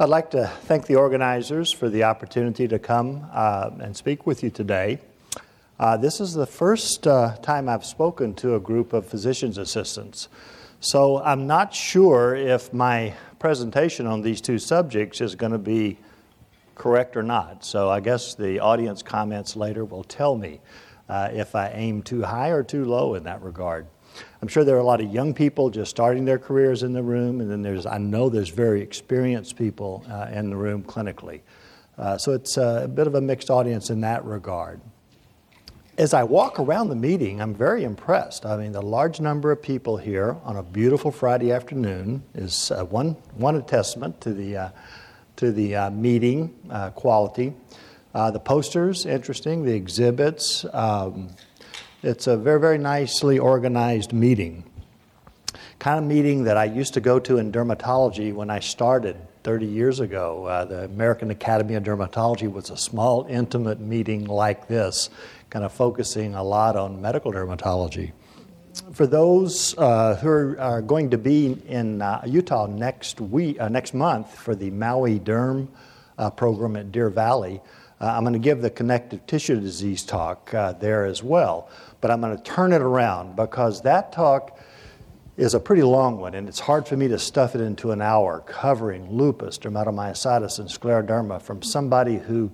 I'd like to thank the organizers for the opportunity to come uh, and speak with you today. Uh, this is the first uh, time I've spoken to a group of physician's assistants, so I'm not sure if my presentation on these two subjects is going to be correct or not. So I guess the audience comments later will tell me uh, if I aim too high or too low in that regard. I'm sure there are a lot of young people just starting their careers in the room, and then there's, I know there's very experienced people uh, in the room clinically. Uh, so it's a bit of a mixed audience in that regard. As I walk around the meeting, I'm very impressed. I mean, the large number of people here on a beautiful Friday afternoon is uh, one, one testament to the, uh, to the uh, meeting uh, quality. the posters, interesting, the exhibits. Um, it's a very, very nicely organized meeting. Kind of meeting that I used to go to in dermatology when I started 30 years ago. Uh, the American Academy of Dermatology was a small, intimate meeting like this, kind of focusing a lot on medical dermatology. For those uh, who are, going to be in uh, Utah next week, uh, next month for the Maui Derm uh, program at Deer Valley, uh, I'm going to give the connective tissue disease talk there as well but I'm going to turn it around because that talk is a pretty long one, and it's hard for me to stuff it into an hour covering lupus, dermatomyositis, and scleroderma from somebody who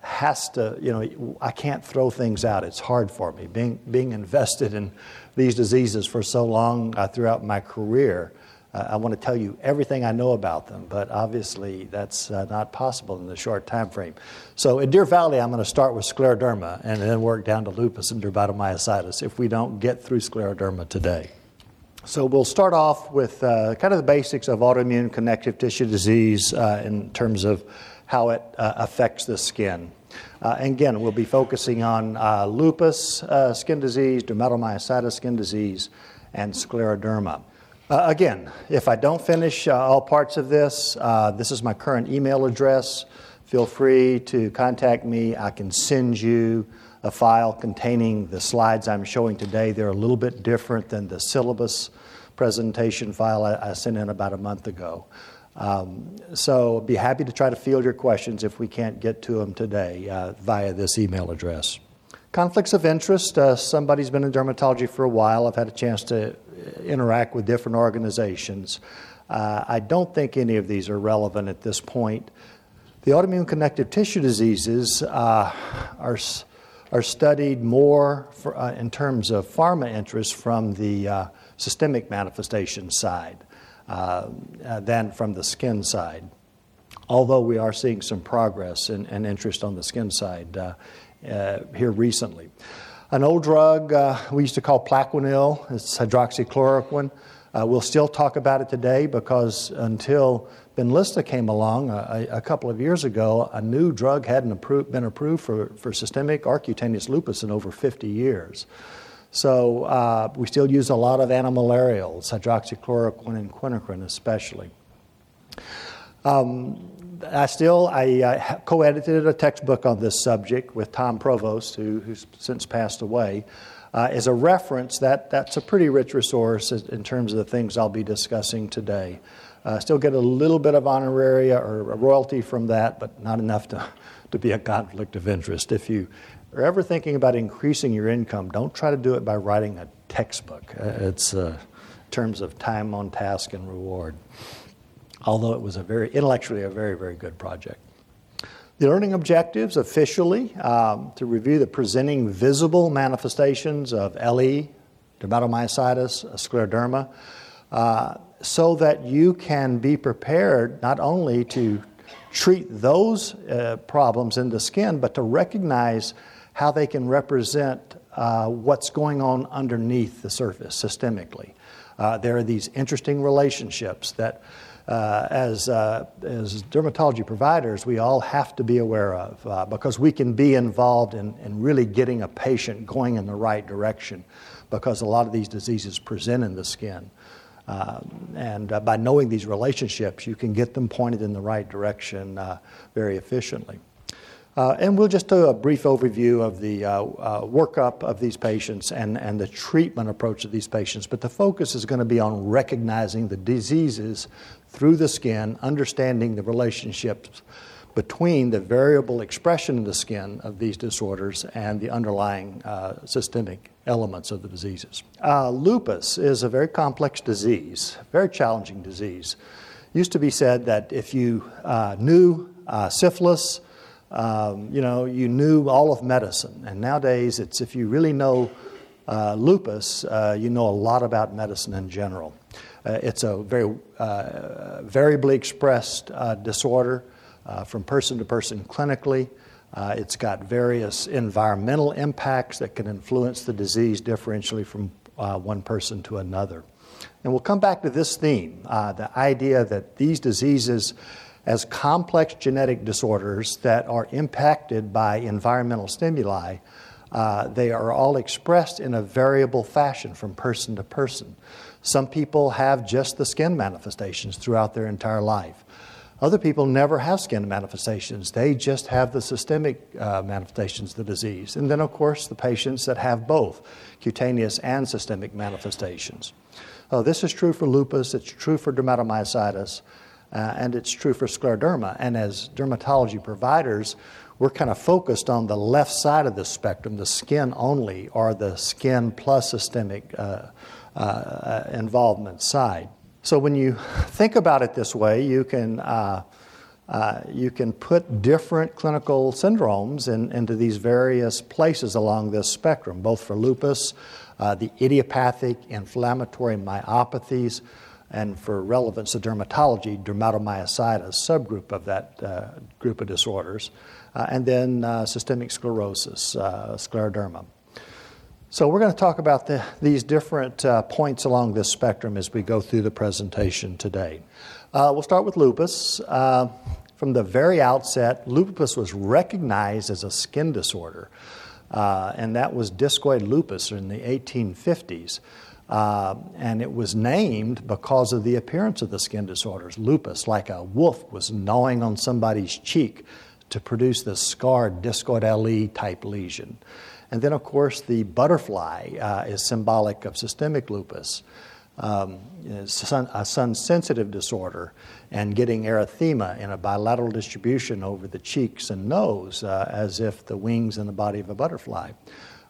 has to, you know, I can't throw things out. It's hard for me. Being, being invested in these diseases for so long uh, throughout my career, uh, I want to tell you everything I know about them, but obviously that's uh, not possible in the short time frame. So in Deer Valley, I'm going to start with scleroderma and then work down to lupus and dermatomyositis if we don't get through scleroderma today. So we'll start off with uh, kind of the basics of autoimmune connective tissue disease uh, in terms of how it uh, affects the skin. Uh, again, we'll be focusing on lupus skin disease, dermatomyositis skin disease, and scleroderma. Uh, again, if I don't finish uh, all parts of this, uh, this is my current email address. Feel free to contact me. I can send you a file containing the slides I'm showing today. They're a little bit different than the syllabus presentation file I, I sent in about a month ago. Um, so, be happy to try to field your questions if we can't get to them today uh, via this email address. Conflicts of interest. Uh, somebody's been in dermatology for a while. I've had a chance to interact with different organizations. Uh, I don't think any of these are relevant at this point. The autoimmune connective tissue diseases uh, are, are studied more for, uh, in terms of pharma interest from the uh, systemic manifestation side uh, uh, than from the skin side. Although we are seeing some progress and, and interest on the skin side here recently. An old drug uh, we used to call Plaquenil, it's hydroxychloroquine. Uh, we'll still talk about it today because until Benlysta came along uh, a, a, couple of years ago, a new drug hadn't approved, been approved for, for systemic or cutaneous lupus in over 50 years. So uh, we still use a lot of antimalarials, hydroxychloroquine and quinacrine especially. Um, I still I uh, co-edited a textbook on this subject with Tom Provost, who, who's since passed away. Uh, as a reference, that, that's a pretty rich resource in terms of the things I'll be discussing today. Uh, still get a little bit of honoraria or a royalty from that, but not enough to, to be a conflict of interest. If you are ever thinking about increasing your income, don't try to do it by writing a textbook. Uh, it's uh, in terms of time on task and reward although it was a very intellectually a very very good project. The learning objectives officially um, to review the presenting visible manifestations of LE, dermatomyositis, scleroderma, uh, so that you can be prepared not only to treat those uh, problems in the skin, but to recognize how they can represent uh, what's going on underneath the surface systemically. Uh, there are these interesting relationships that uh, as, uh, as dermatology providers, we all have to be aware of uh, because we can be involved in, in really getting a patient going in the right direction because a lot of these diseases present in the skin. Uh, and uh, by knowing these relationships, you can get them pointed in the right direction uh, very efficiently. Uh, and we'll just do a brief overview of the workup of these patients and, and the treatment approach of these patients. But the focus is going to be on recognizing the diseases through the skin, understanding the relationships between the variable expression in the skin of these disorders and the underlying uh, systemic elements of the diseases. Uh, lupus is a very complex disease, very challenging disease. Used to be said that if you uh, knew uh, syphilis, um, you know, you knew all of medicine. And nowadays, it's if you really know uh, lupus, uh, you know a lot about medicine in general. It's a very variably expressed disorder uh, from person to person clinically. Uh, it's got various environmental impacts that can influence the disease differentially from uh, one person to another. And we'll come back to this theme uh, the idea that these diseases, as complex genetic disorders that are impacted by environmental stimuli, uh, they are all expressed in a variable fashion from person to person. Some people have just the skin manifestations throughout their entire life. Other people never have skin manifestations. They just have the systemic uh, manifestations of the disease. And then, of course, the patients that have both cutaneous and systemic manifestations. Uh, this is true for lupus, it's true for dermatomyositis, uh, and it's true for scleroderma. And as dermatology providers, we're kind of focused on the left side of the spectrum, the skin only, or the skin plus systemic uh, involvement side. So when you think about it this way, you can, uh, uh, you can put different clinical syndromes in, into these various places along this spectrum, both for lupus, uh, the idiopathic inflammatory myopathies, and for relevance to dermatology, dermatomyositis, subgroup of that uh, group of disorders, uh, and then uh, systemic sclerosis, scleroderma. So, we're going to talk about the, these different uh, points along this spectrum as we go through the presentation today. Uh, we'll start with lupus. Uh, from the very outset, lupus was recognized as a skin disorder, uh, and that was discoid lupus in the 1850s. Uh, and it was named because of the appearance of the skin disorders. Lupus, like a wolf, was gnawing on somebody's cheek to produce this scarred discoid LE type lesion. And then, of course, the butterfly uh, is symbolic of systemic lupus, um, a sun sensitive disorder, and getting erythema in a bilateral distribution over the cheeks and nose, uh, as if the wings and the body of a butterfly.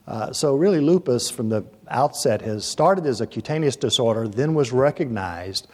Uh, so, really, lupus from the outset has started as a cutaneous disorder, then was recognized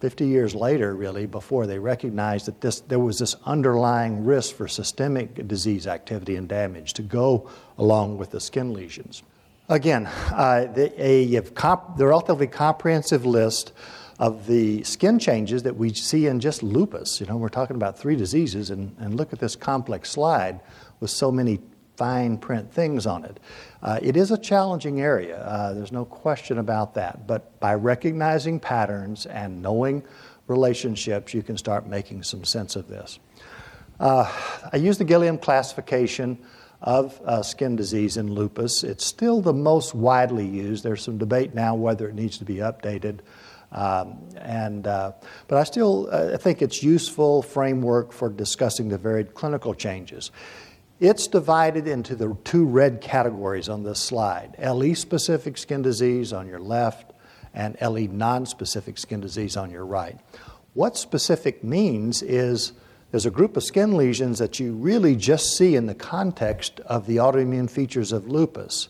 50 years later, really, before they recognized that this, there was this underlying risk for systemic disease activity and damage to go along with the skin lesions. Again, uh, the, a, comp, the relatively comprehensive list of the skin changes that we see in just lupus. You know, we're talking about three diseases, and, and look at this complex slide with so many fine print things on it. Uh, it is a challenging area, uh, there's no question about that. But by recognizing patterns and knowing relationships, you can start making some sense of this. Uh, I use the Gilliam classification of uh, skin disease in lupus. It's still the most widely used. There's some debate now whether it needs to be updated. Um, and, uh, but I still uh, think it's useful framework for discussing the varied clinical changes. It's divided into the two red categories on this slide LE specific skin disease on your left and LE non specific skin disease on your right. What specific means is there's a group of skin lesions that you really just see in the context of the autoimmune features of lupus.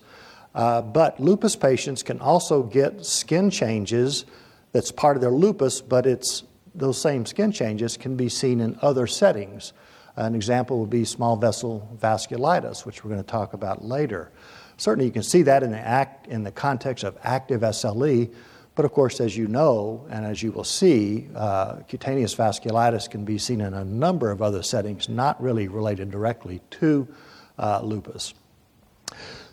Uh, but lupus patients can also get skin changes that's part of their lupus, but it's those same skin changes can be seen in other settings. An example would be small vessel vasculitis, which we're going to talk about later. Certainly, you can see that in the, act, in the context of active SLE, but of course, as you know, and as you will see, uh, cutaneous vasculitis can be seen in a number of other settings, not really related directly to uh, lupus.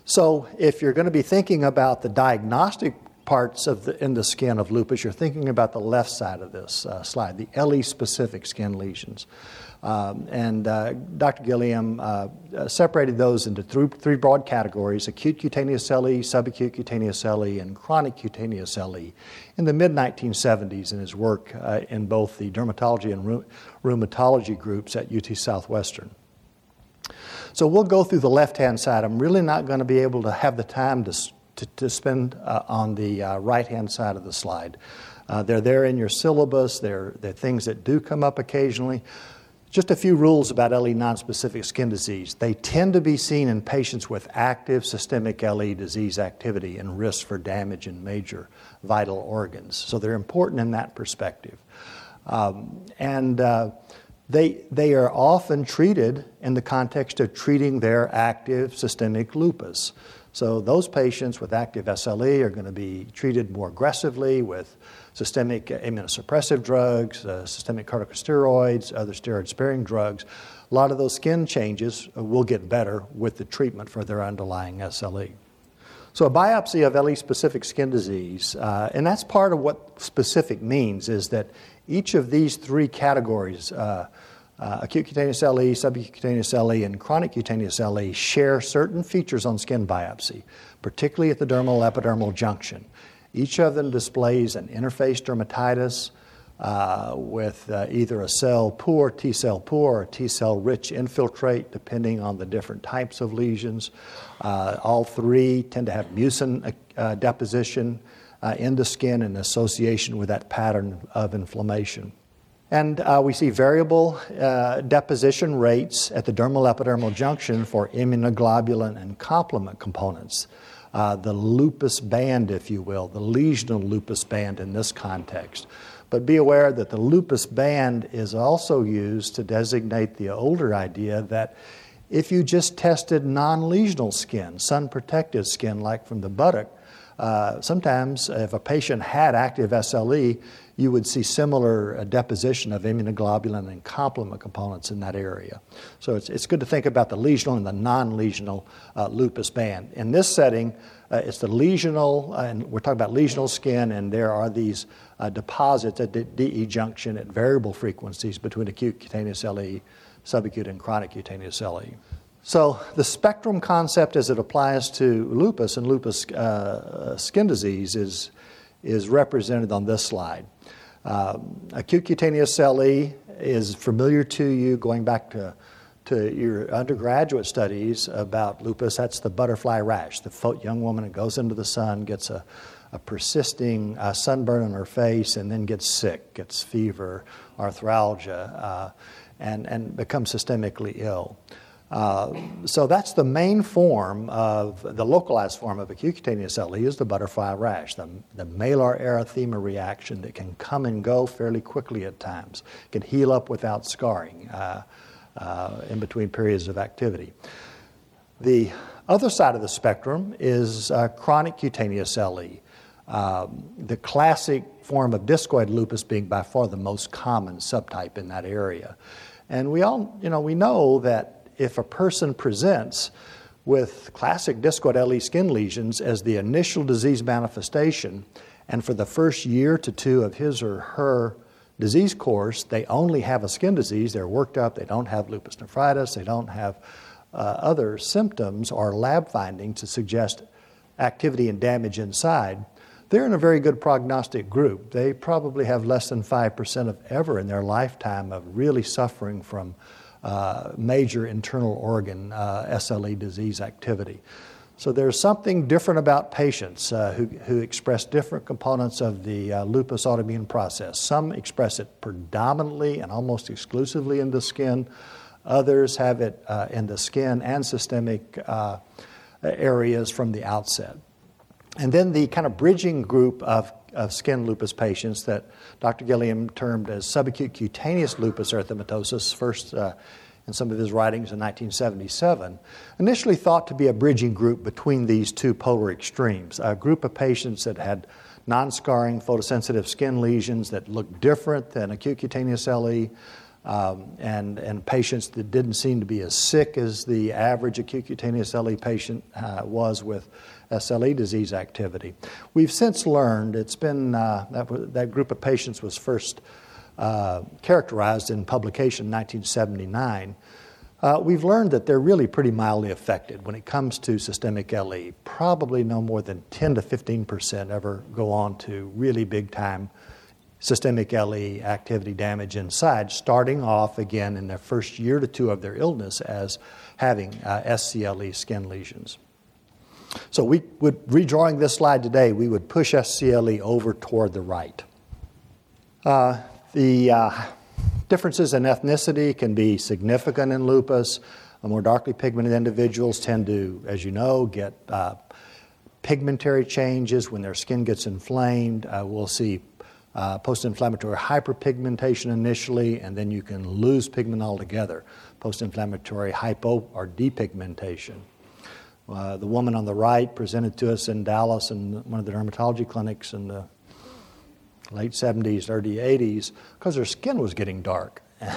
So, if you're going to be thinking about the diagnostic parts of the, in the skin of lupus, you're thinking about the left side of this uh, slide, the LE specific skin lesions. Um, and uh, Dr. Gilliam uh, uh, separated those into three, three broad categories acute cutaneous LE, subacute cutaneous LE, and chronic cutaneous LE in the mid 1970s in his work uh, in both the dermatology and rheumatology groups at UT Southwestern. So we'll go through the left hand side. I'm really not going to be able to have the time to, to, to spend uh, on the uh, right hand side of the slide. They're there in your syllabus, they're, they're things that do come up occasionally. Just a few rules about LE nonspecific skin disease. They tend to be seen in patients with active systemic LE disease activity and risk for damage in major vital organs. So they're important in that perspective. Um, and uh, they, they are often treated in the context of treating their active systemic lupus. So those patients with active SLE are going to be treated more aggressively with systemic immunosuppressive drugs, uh, systemic corticosteroids, other steroid sparing drugs. A lot of those skin changes will get better with the treatment for their underlying SLE. So, a biopsy of LE specific skin disease, uh, and that's part of what specific means, is that each of these three categories, uh, uh, acute cutaneous LE, subcutaneous LE, and chronic cutaneous LE, share certain features on skin biopsy, particularly at the dermal epidermal junction. Each of them displays an interface dermatitis uh, with uh, either a cell poor, T cell poor, or T cell rich infiltrate, depending on the different types of lesions. Uh, all three tend to have mucin uh, deposition uh, in the skin in association with that pattern of inflammation. And uh, we see variable uh, deposition rates at the dermal epidermal junction for immunoglobulin and complement components uh, the lupus band, if you will, the lesional lupus band in this context. But be aware that the lupus band is also used to designate the older idea that if you just tested non lesional skin, sun protected skin, like from the buttock, uh, sometimes if a patient had active SLE, you would see similar uh, deposition of immunoglobulin and complement components in that area. So it's, it's good to think about the lesional and the non lesional uh, lupus band. In this setting, uh, it's the lesional, and we're talking about lesional skin, and there are these uh, deposits at the DE junction at variable frequencies between acute cutaneous LE, subacute, and chronic cutaneous LE. So, the spectrum concept as it applies to lupus and lupus uh, skin disease is, is represented on this slide. Um, acute cutaneous LE is familiar to you going back to, to your undergraduate studies about lupus. That's the butterfly rash. The young woman goes into the sun, gets a, a persisting uh, sunburn on her face, and then gets sick, gets fever, arthralgia, uh, and, and becomes systemically ill. Uh, so that's the main form of the localized form of acute cutaneous LE is the butterfly rash, the, the malar erythema reaction that can come and go fairly quickly at times, can heal up without scarring uh, uh, in between periods of activity. The other side of the spectrum is uh, chronic cutaneous LE. Um, the classic form of discoid lupus being by far the most common subtype in that area. And we all, you know, we know that if a person presents with classic discoid LE skin lesions as the initial disease manifestation, and for the first year to two of his or her disease course, they only have a skin disease, they're worked up, they don't have lupus nephritis, they don't have uh, other symptoms or lab findings to suggest activity and damage inside, they're in a very good prognostic group. They probably have less than 5% of ever in their lifetime of really suffering from uh, major internal organ uh, SLE disease activity. So there's something different about patients uh, who, who express different components of the uh, lupus autoimmune process. Some express it predominantly and almost exclusively in the skin. Others have it uh, in the skin and systemic uh, areas from the outset. And then the kind of bridging group of, of skin lupus patients that Dr. Gilliam termed as subacute cutaneous lupus erythematosus, first uh, in some of his writings in 1977, initially thought to be a bridging group between these two polar extremes, a group of patients that had non scarring photosensitive skin lesions that looked different than acute cutaneous LE, um, and, and patients that didn't seem to be as sick as the average acute cutaneous LE patient uh, was with SLE disease activity. We've since learned it's been uh, that, that group of patients was first uh, characterized in publication 1979. Uh, we've learned that they're really pretty mildly affected when it comes to systemic LE. Probably no more than 10 to 15 percent ever go on to really big time systemic LE activity damage inside, starting off again in their first year to two of their illness as having uh, SCLE skin lesions. So we would, redrawing this slide today, we would push SCLE over toward the right. Uh, the uh, differences in ethnicity can be significant in lupus. more darkly pigmented individuals tend to, as you know, get uh, pigmentary changes when their skin gets inflamed. Uh, we'll see uh, post inflammatory hyperpigmentation initially, and then you can lose pigment altogether. Post inflammatory hypo or depigmentation. Uh, the woman on the right presented to us in Dallas in one of the dermatology clinics in the late 70s, early 80s, because her skin was getting dark.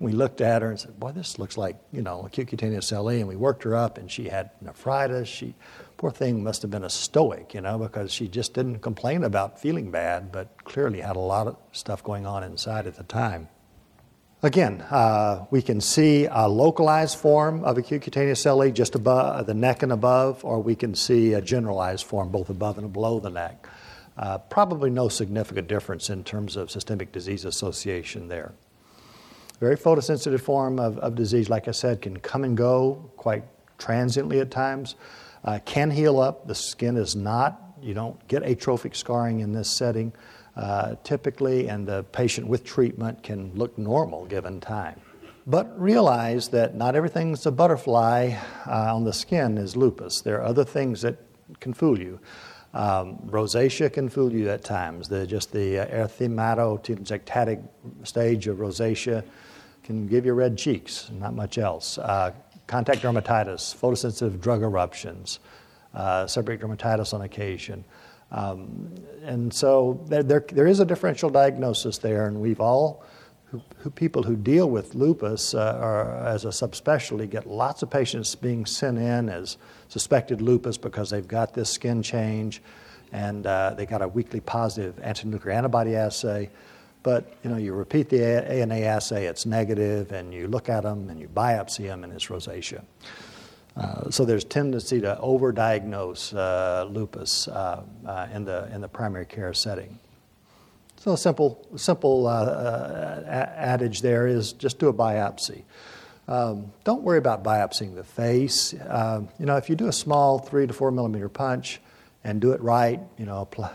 we looked at her and said, Boy, this looks like, you know, acute cutaneous LE. And we worked her up, and she had nephritis. She Poor thing must have been a stoic, you know, because she just didn't complain about feeling bad, but clearly had a lot of stuff going on inside at the time. Again, uh, we can see a localized form of acute cutaneous LE just above the neck and above, or we can see a generalized form both above and below the neck. Uh, probably no significant difference in terms of systemic disease association there. Very photosensitive form of, of disease, like I said, can come and go quite transiently at times uh, can heal up. The skin is not, you don't get atrophic scarring in this setting uh, typically, and the patient with treatment can look normal given time. But realize that not everything's a butterfly uh, on the skin is lupus. There are other things that can fool you. Um, rosacea can fool you at times. The, just the uh, erythematotelangiectatic stage of rosacea can give you red cheeks, not much else. Uh, contact dermatitis, photosensitive drug eruptions, uh, seborrheic dermatitis on occasion. Um, and so there, there, there is a differential diagnosis there, and we've all, who, who people who deal with lupus uh, are, as a subspecialty, get lots of patients being sent in as suspected lupus because they've got this skin change and uh, they got a weakly positive anti-nuclear antibody assay. But you know, you repeat the ANA assay, it's negative, and you look at them and you biopsy them, and it's rosacea. Uh, so there's tendency to overdiagnose uh, lupus uh, uh in the in the primary care setting. So a simple simple uh, adage there is just do a biopsy. Um, don't worry about biopsying the face. Um, you know, if you do a small three to four millimeter punch and do it right, you know, pl-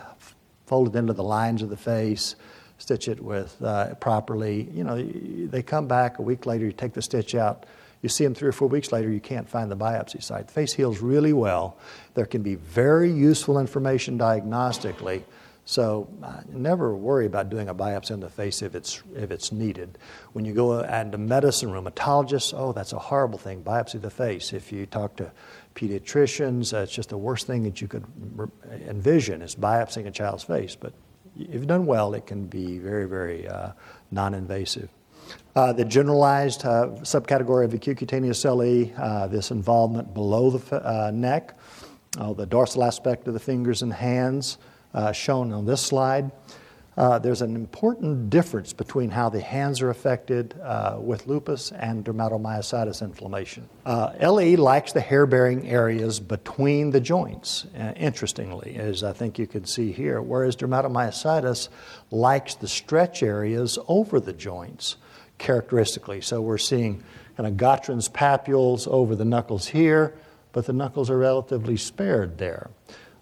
fold it into the lines of the face stitch it with properly. You know, they come back a week later, you take the stitch out, you see them three or four weeks later, you can't find the biopsy site. The face heals really well. There can be very useful information diagnostically. So uh, never worry about doing a biopsy on the face if it's, if it's needed. When you go into medicine, rheumatologists, oh, that's a horrible thing, biopsy the face. If you talk to pediatricians, it's just the worst thing that you could envision is biopsying a child's face. But if done well, it can be very, very uh, non invasive. Uh, the generalized uh, subcategory of acute cutaneous LE, uh, this involvement below the uh, neck, uh, the dorsal aspect of the fingers and hands, shown on this slide. Uh, there's an important difference between how the hands are affected uh, with lupus and dermatomyositis inflammation. Uh, LE likes the hair bearing areas between the joints, uh, interestingly, as I think you can see here, whereas dermatomyositis likes the stretch areas over the joints characteristically. So we're seeing kind of Gottron's papules over the knuckles here, but the knuckles are relatively spared there.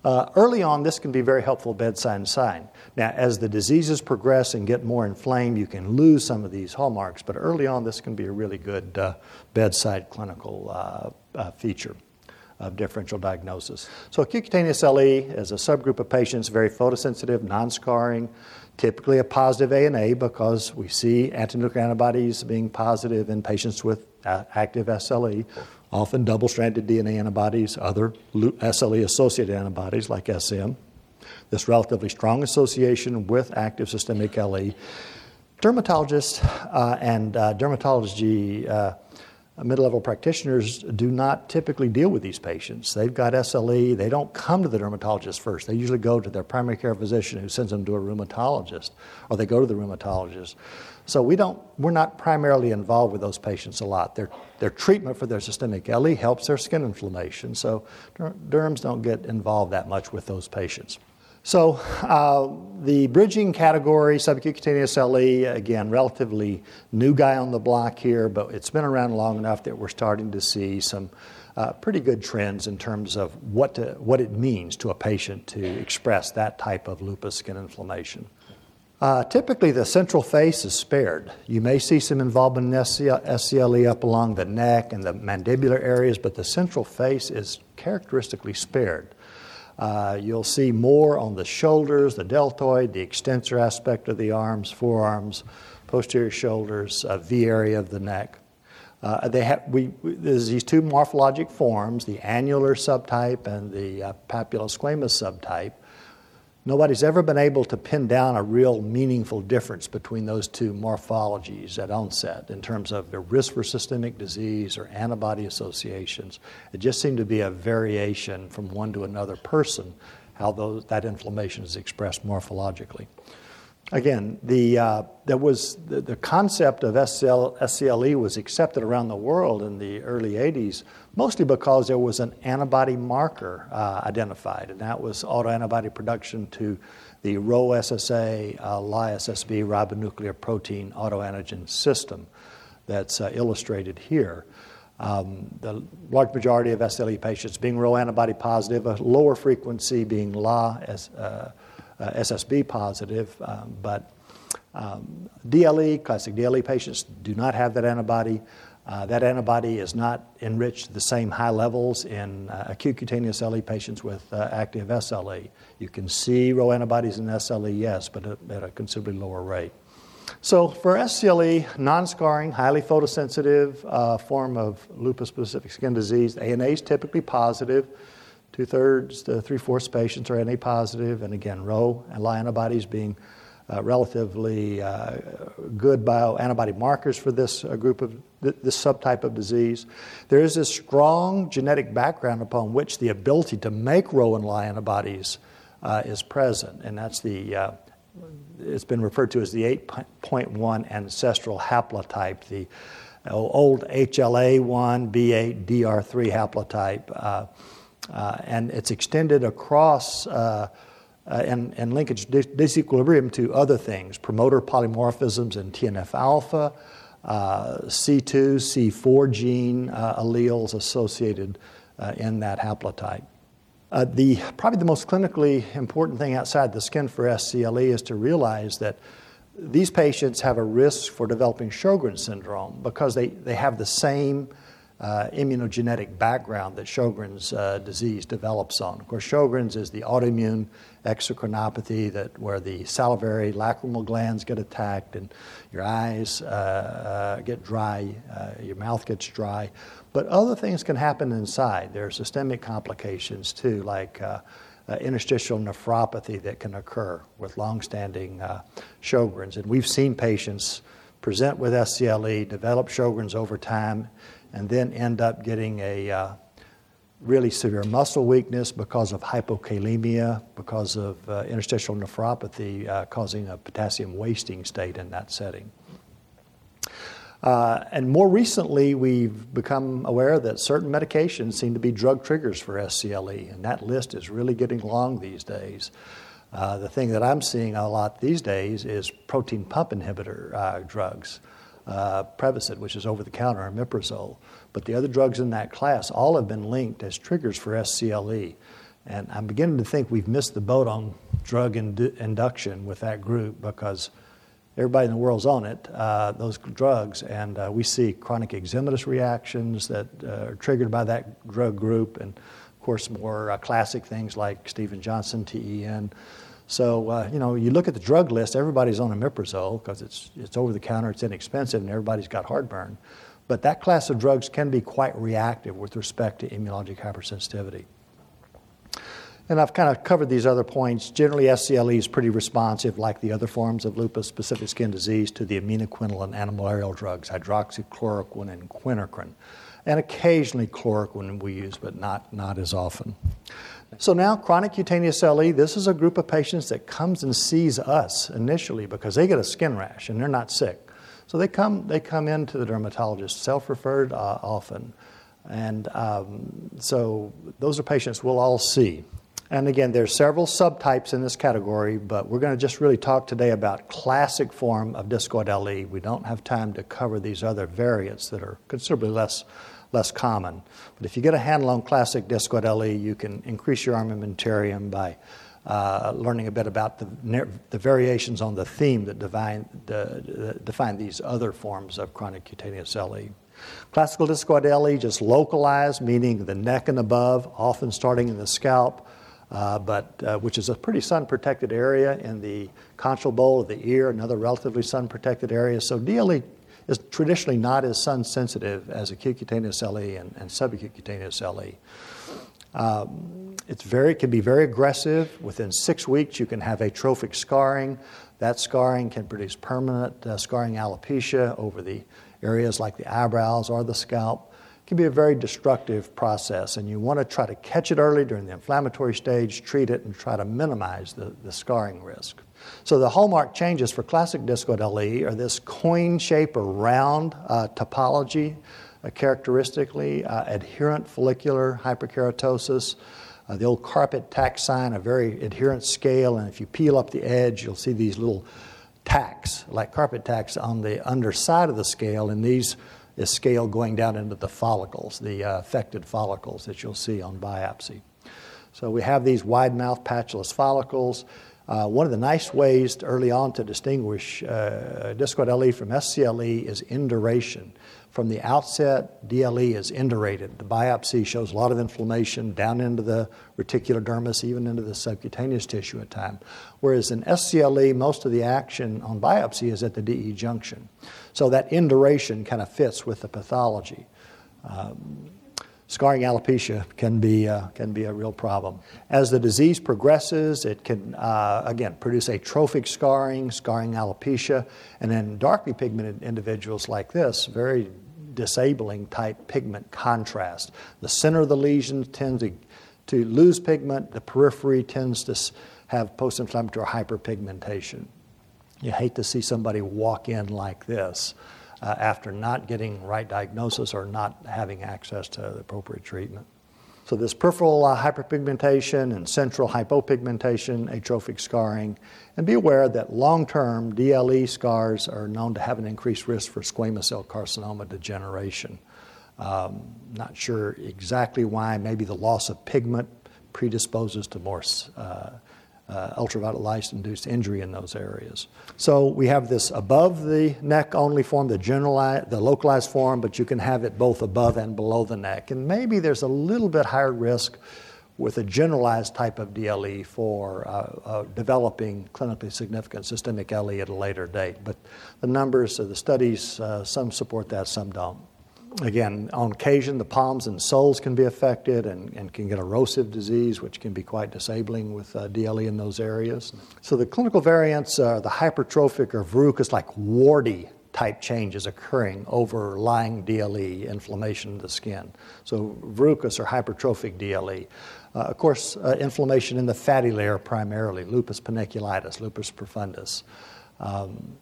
Uh, early on, this can be very helpful bedside sign. Now, as the diseases progress and get more inflamed, you can lose some of these hallmarks, but early on, this can be a really good uh, bedside clinical uh, uh feature of differential diagnosis. So, acute cutaneous LE is a subgroup of patients, very photosensitive, non scarring, typically a positive ANA because we see antinuclear antibodies being positive in patients with active SLE often double stranded DNA antibodies, other SLE associated antibodies like SM. This relatively strong association with active systemic LE. Dermatologists uh, and uh, dermatology uh, mid level practitioners do not typically deal with these patients. They've got SLE, they don't come to the dermatologist first. They usually go to their primary care physician who sends them to a rheumatologist, or they go to the rheumatologist. So we don't, we're not primarily involved with those patients a lot. Their, their treatment for their systemic LE helps their skin inflammation, so derms don't get involved that much with those patients. So, uh, the bridging category, subcutaneous LE, again, relatively new guy on the block here, but it's been around long enough that we're starting to see some uh, pretty good trends in terms of what, to, what it means to a patient to express that type of lupus skin inflammation. Uh, typically, the central face is spared. You may see some involvement in SCLE up along the neck and the mandibular areas, but the central face is characteristically spared. Uh, you'll see more on the shoulders, the deltoid, the extensor aspect of the arms, forearms, posterior shoulders, uh, V area of the neck. Uh, they have, we, we, there's these two morphologic forms, the annular subtype and the uh, papulosquamous subtype. Nobody's ever been able to pin down a real meaningful difference between those two morphologies at onset in terms of the risk for systemic disease or antibody associations. It just seemed to be a variation from one to another person how those, that inflammation is expressed morphologically again, the, uh, there was the, the concept of SCL, SCLE was accepted around the world in the early 80s, mostly because there was an antibody marker uh, identified, and that was autoantibody production to the Ro-SSA, uh, La-SSB ribonuclear protein autoantigen system that's uh, illustrated here. Um, the large majority of SLE patients being Ro antibody positive, a lower frequency being La as, uh, SSB positive, um, but um, DLE, classic DLE patients do not have that antibody. Uh, that antibody is not enriched the same high levels in uh, acute cutaneous LE patients with uh, active SLE. You can see Ro antibodies in SLE, yes, but at, at a considerably lower rate. So, for SLE, non scarring, highly photosensitive uh, form of lupus specific skin disease, ANA is typically positive. Two thirds to three fourths patients are NA positive, and again, Ro and La antibodies being uh, relatively uh, good bioantibody markers for this uh, group of th- this subtype of disease. There is a strong genetic background upon which the ability to make Ro and La antibodies uh, is present, and that's the uh, it's been referred to as the 8.1 ancestral haplotype, the old HLA-A1 B8 DR3 haplotype. Uh, uh, and it's extended across uh, uh, and, linkage disequilibrium to other things, promoter polymorphisms in TNF alpha, C2, C4 gene alleles associated in that haplotype. Uh, the, probably the most clinically important thing outside the skin for SCLE is to realize that these patients have a risk for developing Sjogren's syndrome because they, they have the same uh, immunogenetic background that Sjogren's uh, disease develops on. Of course, Sjogren's is the autoimmune exocrinopathy that where the salivary lacrimal glands get attacked and your eyes uh, uh get dry, uh, your mouth gets dry. But other things can happen inside. There are systemic complications too, like uh, interstitial nephropathy that can occur with longstanding Sjogren's. And we've seen patients present with SCLE, develop Sjogren's over time, and then end up getting a uh, really severe muscle weakness because of hypokalemia, because of uh, interstitial nephropathy, uh, causing a potassium wasting state in that setting. Uh, and more recently, we've become aware that certain medications seem to be drug triggers for SCLE, and that list is really getting long these days. Uh, the thing that I'm seeing a lot these days is proton pump inhibitor uh, drugs uh, Prevacid, which is over the counter, omeprazole. But the other drugs in that class all have been linked as triggers for SCLE. And I'm beginning to think we've missed the boat on drug indu- induction with that group because everybody in the world's on it, uh, those drugs, and uh, we see chronic eczematous reactions that uh, are triggered by that drug group, and of course, more uh, classic things like Steven Johnson, TEN. So, uh, you know, you look at the drug list, everybody's on omeprazole because it's, it's over the counter, it's inexpensive, and everybody's got heartburn. But that class of drugs can be quite reactive with respect to immunologic hypersensitivity. And I've kind of covered these other points. Generally, SCLE is pretty responsive, like the other forms of lupus specific skin disease, to the aminoquinoline and antimalarial drugs, hydroxychloroquine and quinacrine. And occasionally chloroquine we use, but not, not as often. So now, chronic cutaneous LE, this is a group of patients that comes and sees us initially because they get a skin rash and they're not sick. So they come, they come into the dermatologist, self referred uh, often. And um, so those are patients we'll all see. And again, there's several subtypes in this category, but we're going to just really talk today about classic form of discoid LE. We don't have time to cover these other variants that are considerably less less common. But if you get a handle on classic discoid LE, you can increase your armamentarium by uh, learning a bit about the, the variations on the theme that define, the, define these other forms of chronic cutaneous LE. Classical discoid LE just localized, meaning the neck and above, often starting in the scalp, uh, but uh, which is a pretty sun protected area in the conchal bowl of the ear, another relatively sun protected area. So DLE is traditionally not as sun sensitive as acute cutaneous LE and, and subacute cutaneous LE. Um, it's very can be very aggressive. Within six weeks, you can have atrophic scarring. That scarring can produce permanent uh, scarring alopecia over the areas like the eyebrows or the scalp can be a very destructive process, and you want to try to catch it early during the inflammatory stage, treat it, and try to minimize the, the scarring risk. So, the hallmark changes for classic discoid LE are this coin shape or round uh, topology, uh, characteristically uh, adherent follicular hyperkeratosis. Uh, the old carpet tack sign, a very adherent scale, and if you peel up the edge, you'll see these little tacks, like carpet tacks, on the underside of the scale, and these is scale going down into the follicles, the uh, affected follicles that you'll see on biopsy. So we have these wide mouth patulous follicles. Uh, one of the nice ways to early on to distinguish uh, discoid LE from SCLE is induration. From the outset, DLE is indurated. The biopsy shows a lot of inflammation down into the reticular dermis, even into the subcutaneous tissue at time. Whereas in SCLE, most of the action on biopsy is at the DE junction. So that induration kind of fits with the pathology. Um, scarring alopecia can be, uh, can be a real problem. As the disease progresses, it can, uh, again, produce atrophic scarring, scarring alopecia, and in darkly pigmented individuals like this, very disabling type pigment contrast. The center of the lesion tends to, to lose pigment, the periphery tends to have post inflammatory hyperpigmentation. You hate to see somebody walk in like this uh, after not getting right diagnosis or not having access to the appropriate treatment. So, this peripheral uh, hyperpigmentation and central hypopigmentation, atrophic scarring, and be aware that long term DLE scars are known to have an increased risk for squamous cell carcinoma degeneration. Um, not sure exactly why, maybe the loss of pigment predisposes to more uh, uh, ultraviolet light induced injury in those areas. So we have this above the neck only form, the generalized, the localized form, but you can have it both above and below the neck. And maybe there's a little bit higher risk with a generalized type of DLE for uh, uh, developing clinically significant systemic LE at a later date. But the numbers of the studies, uh, some support that, some don't again, on occasion, the palms and soles can be affected and, and can get erosive disease, which can be quite disabling with uh, DLE in those areas. So the clinical variants are the hypertrophic or verrucous, like warty type changes occurring over lying DLE, inflammation of the skin. So verrucous or hypertrophic DLE. Uh, of course, uh, inflammation in the fatty layer primarily, lupus panniculitis, lupus profundus. Um,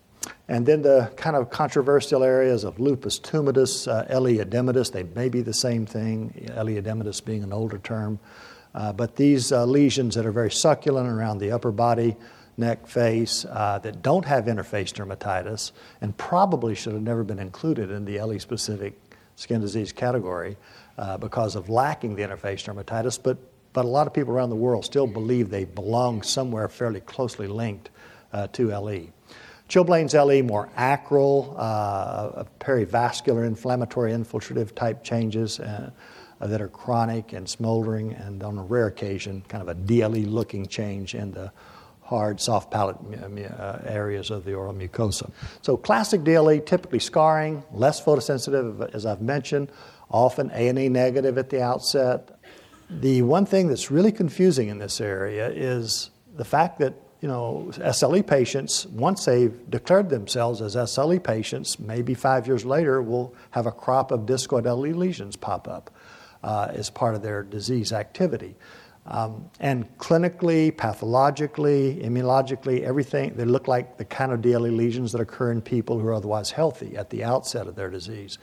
and then the kind of controversial areas of lupus tumidus, uh, edematous, they may be the same thing, edematous being an older term. Uh, but these uh, lesions that are very succulent around the upper body, neck, face, uh, that don't have interface dermatitis, and probably should have never been included in the LE specific skin disease category uh, because of lacking the interface dermatitis. But, but a lot of people around the world still believe they belong somewhere fairly closely linked uh, to LE. Chilblain's LE, more acral, uh, perivascular inflammatory infiltrative type changes uh, that are chronic and smoldering, and on a rare occasion, kind of a DLE looking change in the hard, soft palate uh, areas of the oral mucosa. So, classic DLE, typically scarring, less photosensitive, as I've mentioned, often ANA negative at the outset. The one thing that's really confusing in this area is the fact that you know, SLE patients, once they've declared themselves as SLE patients, maybe five years later will have a crop of discoid LE lesions pop up uh, as part of their disease activity. Um, and clinically, pathologically, immunologically, everything, they look like the kind of DLE lesions that occur in people who are otherwise healthy at the outset of their disease.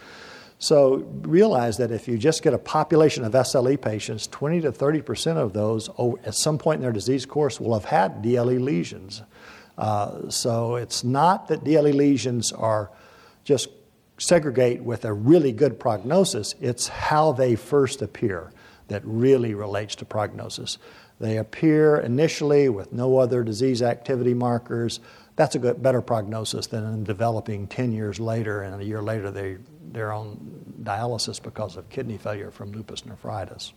So realize that if you just get a population of SLE patients, 20 to 30 percent of those at some point in their disease course will have had DLE lesions. Uh, so it's not that DLE lesions are just segregate with a really good prognosis, it's how they first appear that really relates to prognosis. They appear initially with no other disease activity markers. That's a good, better prognosis than in developing 10 years later and a year later they, they're on dialysis because of kidney failure from lupus nephritis.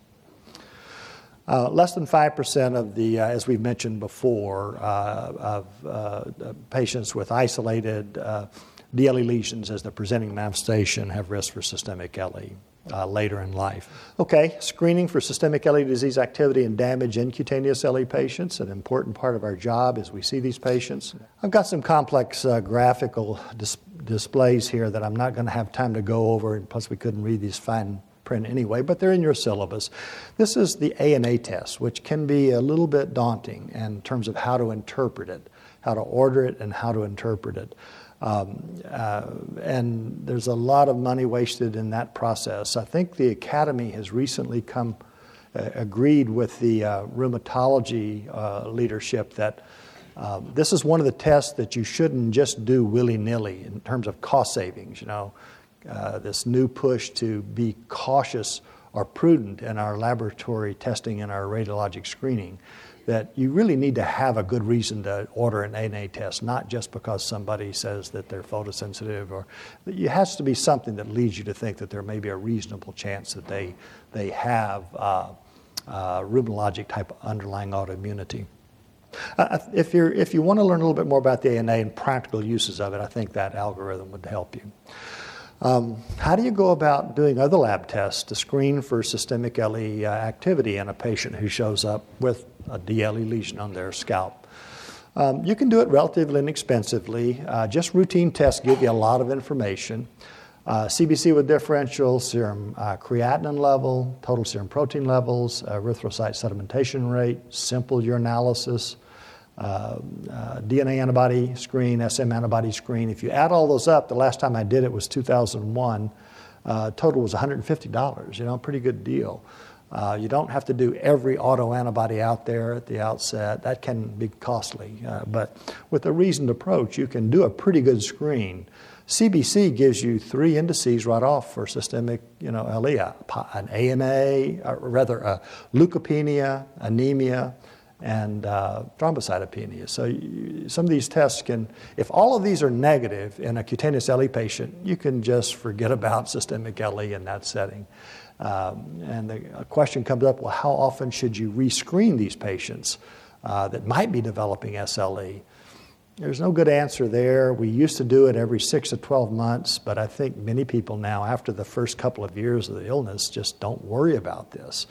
Uh, less than 5% of the, uh, as we've mentioned before, uh, of uh, patients with isolated uh, DLE lesions as the presenting manifestation have risk for systemic LE. Uh, later in life. Okay, screening for systemic LE disease activity and damage in cutaneous LE patients, an important part of our job as we see these patients. I've got some complex uh, graphical dis- displays here that I'm not going to have time to go over, and plus we couldn't read these fine print anyway, but they're in your syllabus. This is the ANA test, which can be a little bit daunting in terms of how to interpret it, how to order it, and how to interpret it. Um, uh, and there's a lot of money wasted in that process. I think the Academy has recently come uh, agreed with the uh, rheumatology uh, leadership that um, this is one of the tests that you shouldn't just do willy nilly in terms of cost savings. You know, uh, this new push to be cautious or prudent in our laboratory testing and our radiologic screening that you really need to have a good reason to order an ANA test, not just because somebody says that they're photosensitive, or it has to be something that leads you to think that there may be a reasonable chance that they, they have uh, uh, rheumatologic type underlying autoimmunity. Uh, if, you're, if you want to learn a little bit more about the ANA and practical uses of it, I think that algorithm would help you. Um, how do you go about doing other lab tests to screen for systemic LE uh, activity in a patient who shows up with a DLE lesion on their scalp? Um, you can do it relatively inexpensively. Uh, just routine tests give you a lot of information. Uh, CBC with differential, serum uh, creatinine level, total serum protein levels, erythrocyte sedimentation rate, simple urinalysis, uh, uh, DNA antibody screen, SM antibody screen. If you add all those up, the last time I did it was 2001. Uh, total was $150. You know, pretty good deal. Uh, you don't have to do every autoantibody out there at the outset. That can be costly. Uh, but with a reasoned approach, you can do a pretty good screen. CBC gives you three indices right off for systemic, you know, LE, an AMA, or rather a leukopenia, anemia, and uh, thrombocytopenia. So you, some of these tests can, if all of these are negative in a cutaneous LE patient, you can just forget about systemic LE in that setting. Um, and the question comes up, well, how often should you rescreen these patients uh, that might be developing SLE? There's no good answer there. We used to do it every six to 12 months, but I think many people now, after the first couple of years of the illness, just don't worry about this.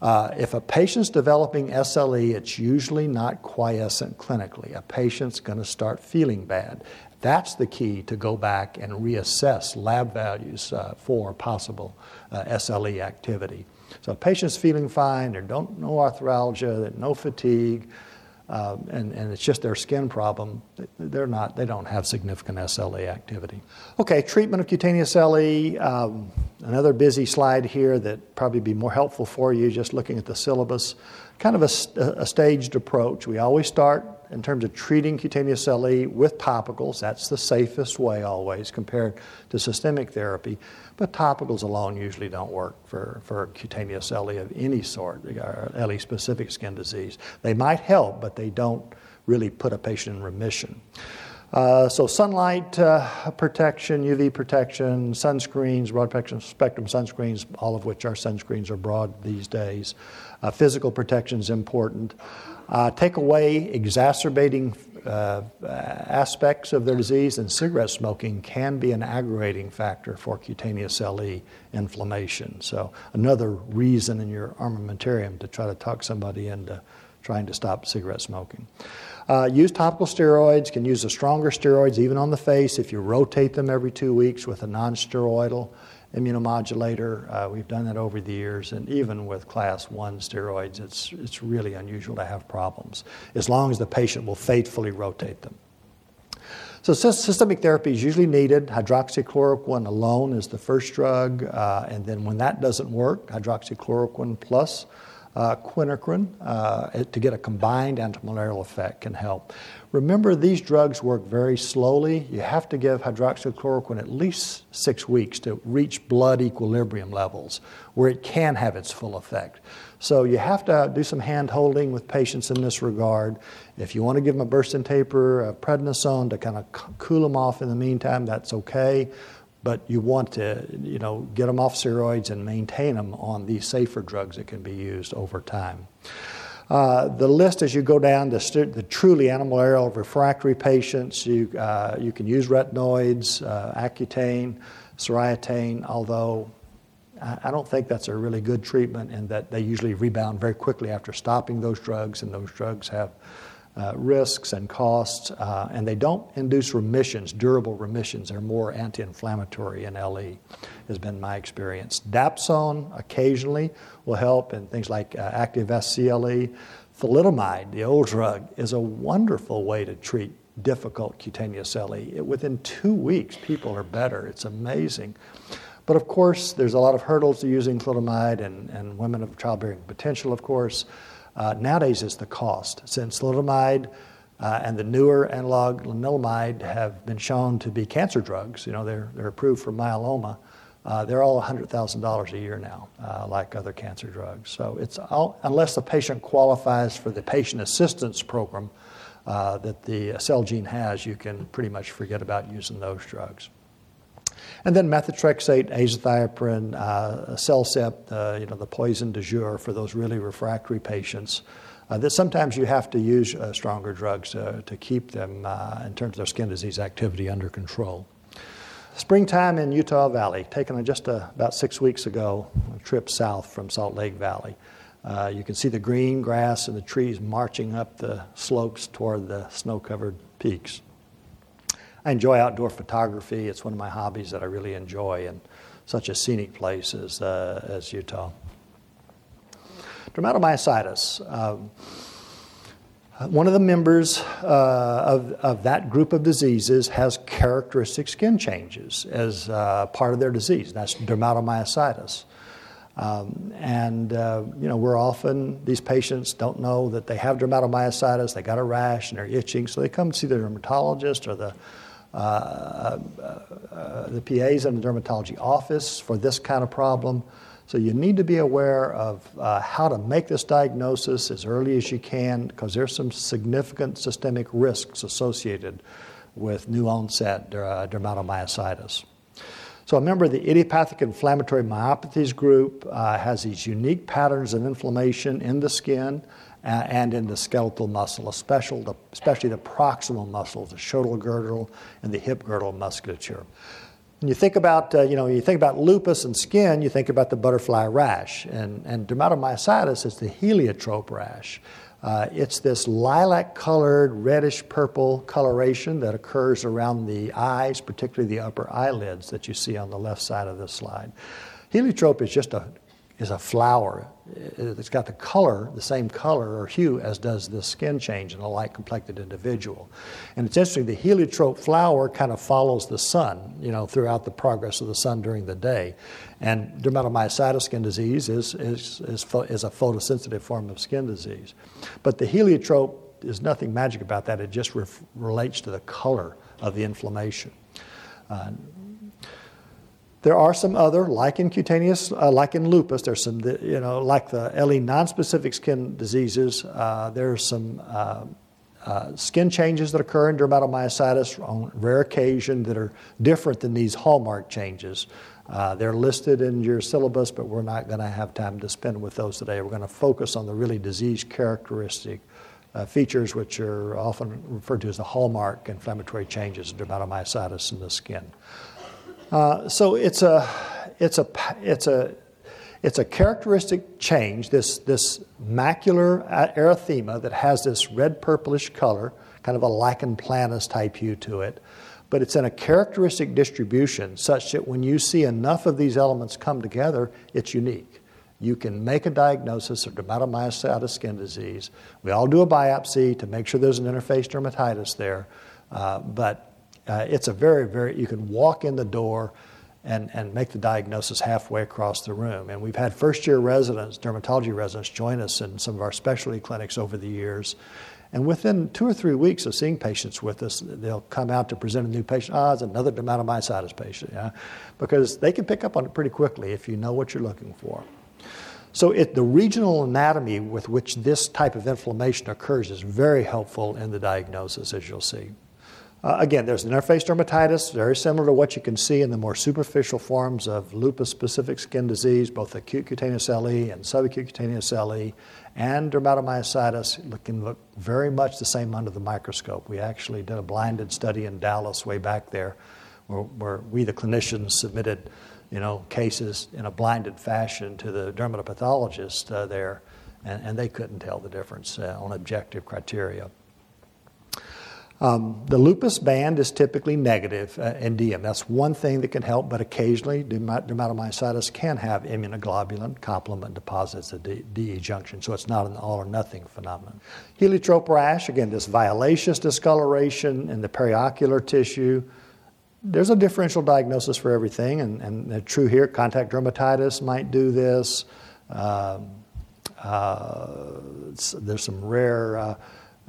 Uh, if a patient's developing SLE, it's usually not quiescent clinically. A patient's going to start feeling bad. That's the key to go back and reassess lab values uh, for possible uh, SLE activity. So, a patient's feeling fine, there's no, no arthralgia, no fatigue, and, and it's just their skin problem, they're not, they don't have significant SLE activity. Okay, treatment of cutaneous LE. Um, another busy slide here that probably be more helpful for you just looking at the syllabus. Kind of a, a staged approach. We always start in terms of treating cutaneous LE with topicals. That's the safest way always compared to systemic therapy. But topicals alone usually don't work for, for cutaneous LE of any sort, or LE specific skin disease. They might help, but they don't really put a patient in remission. Uh, so, sunlight uh, protection, UV protection, sunscreens, broad spectrum sunscreens, all of which our sunscreens are broad these days. Uh, physical protection is important. Uh, take away exacerbating uh, aspects of their disease, and cigarette smoking can be an aggravating factor for cutaneous LE inflammation. So, another reason in your armamentarium to try to talk somebody into trying to stop cigarette smoking. Uh, use topical steroids, can use the stronger steroids even on the face if you rotate them every two weeks with a non steroidal immunomodulator. Uh, we've done that over the years, and even with class one steroids, it's, it's really unusual to have problems, as long as the patient will faithfully rotate them. So systemic therapy is usually needed. Hydroxychloroquine alone is the first drug, uh, and then when that doesn't work, hydroxychloroquine plus uh, quinacrine to get a combined antimalarial effect can help. Remember, these drugs work very slowly. You have to give hydroxychloroquine at least six weeks to reach blood equilibrium levels where it can have its full effect. So you have to do some hand holding with patients in this regard. If you want to give them a bursten taper, a prednisone to kind of cool them off in the meantime, that's okay but you want to, you know, get them off steroids and maintain them on these safer drugs that can be used over time. Uh, the list as you go down the, st- the truly antimalarial refractory patients, you, uh, you can use retinoids, uh, Accutane, Soriatane, although I don't think that's a really good treatment in that they usually rebound very quickly after stopping those drugs, and those drugs have uh, risks and costs, uh, and they don't induce remissions, durable remissions. They're more anti inflammatory in LE, has been my experience. Dapsone occasionally will help in things like uh, active SCLE. Thalidomide, the old drug, is a wonderful way to treat difficult cutaneous LE. It, within two weeks, people are better. It's amazing. But of course, there's a lot of hurdles to using thalidomide, and, and women of childbearing potential, of course. Uh, nowadays, it's the cost. Since thalidomide uh, and the newer analog lenalidomide have been shown to be cancer drugs, you know, they're, they're approved for myeloma. Uh, they're all $100,000 a year now, uh, like other cancer drugs. So it's all, unless the patient qualifies for the patient assistance program uh, that the Celgene has, you can pretty much forget about using those drugs. And then methotrexate, azathioprine, uh, CellCept, uh, you know, the poison du jour for those really refractory patients. Uh, that sometimes you have to use uh, stronger drugs uh, to keep them, uh, in terms of their skin disease activity, under control. Springtime in Utah Valley, taken just uh, about six weeks ago, a trip south from Salt Lake Valley. you can see the green grass and the trees marching up the slopes toward the snow covered peaks. I enjoy outdoor photography. It's one of my hobbies that I really enjoy in such a scenic place as, uh, as Utah. Dermatomyositis. Um, one of the members uh, of, of that group of diseases has characteristic skin changes as uh, part of their disease. That's dermatomyositis. Um, and, uh, you know, we're often, these patients don't know that they have dermatomyositis, they got a rash and they're itching, so they come see the dermatologist or the the PAs in the dermatology office for this kind of problem. So you need to be aware of uh, how to make this diagnosis as early as you can because there's some significant systemic risks associated with new onset dermatomyositis. So a member of the idiopathic inflammatory myopathies group uh, has these unique patterns of inflammation in the skin and in the skeletal muscle, especially the, especially the proximal muscles, the shoulder girdle and the hip girdle musculature. When you think about, uh, you know, you think about lupus and skin, you think about the butterfly rash, and, and dermatomyositis is the heliotrope rash. Uh, it's this lilac-colored, reddish-purple coloration that occurs around the eyes, particularly the upper eyelids that you see on the left side of this slide. Heliotrope is just a is a flower. It's got the color, the same color or hue as does the skin change in a light complected individual. And it's interesting, the heliotrope flower kind of follows the sun, you know, throughout the progress of the sun during the day. And dermatomyositis skin disease is, is, is, is a photosensitive form of skin disease. But the heliotrope, there's nothing magic about that. It just ref- relates to the color of the inflammation. Uh, there are some other, like in cutaneous, uh, like in lupus, there's some, you know, like the LE non-specific skin diseases, uh, there's some uh, uh, skin changes that occur in dermatomyositis on rare occasion that are different than these hallmark changes. Uh, they're listed in your syllabus, but we're not going to have time to spend with those today. We're going to focus on the really disease characteristic uh, features, which are often referred to as the hallmark inflammatory changes in dermatomyositis in the skin. Uh, so it's a, it's a, it's a, it's a characteristic change, this, this macular erythema that has this red purplish color, kind of a lichen planus type hue to it, but it's in a characteristic distribution such that when you see enough of these elements come together, it's unique. You can make a diagnosis of dermatomyositis skin disease. We all do a biopsy to make sure there's an interface dermatitis there, uh, but uh, it's a very, very, you can walk in the door and, and make the diagnosis halfway across the room. And we've had first year residents, dermatology residents, join us in some of our specialty clinics over the years. And within two or three weeks of seeing patients with us, they'll come out to present a new patient. Ah, it's another dermatomyositis patient, yeah? Because they can pick up on it pretty quickly if you know what you're looking for. So it, the regional anatomy with which this type of inflammation occurs is very helpful in the diagnosis, as you'll see. Uh, again, there's an interface dermatitis, very similar to what you can see in the more superficial forms of lupus specific skin disease, both acute cutaneous LE and subacute cutaneous LE, and dermatomyositis can look very much the same under the microscope. We actually did a blinded study in Dallas way back there where, where we, the clinicians, submitted you know, cases in a blinded fashion to the dermatopathologist uh, there, and, and, they couldn't tell the difference uh, on objective criteria. Um, the lupus band is typically negative uh, in DM. That's one thing that can help, but occasionally dermatomyositis can have immunoglobulin complement deposits at the DE junction, so it's not an all or nothing phenomenon. Heliotrope rash, again, this violaceous discoloration in the periocular tissue. There's a differential diagnosis for everything, and, and true here, contact dermatitis might do this. Um, uh, there's some rare uh,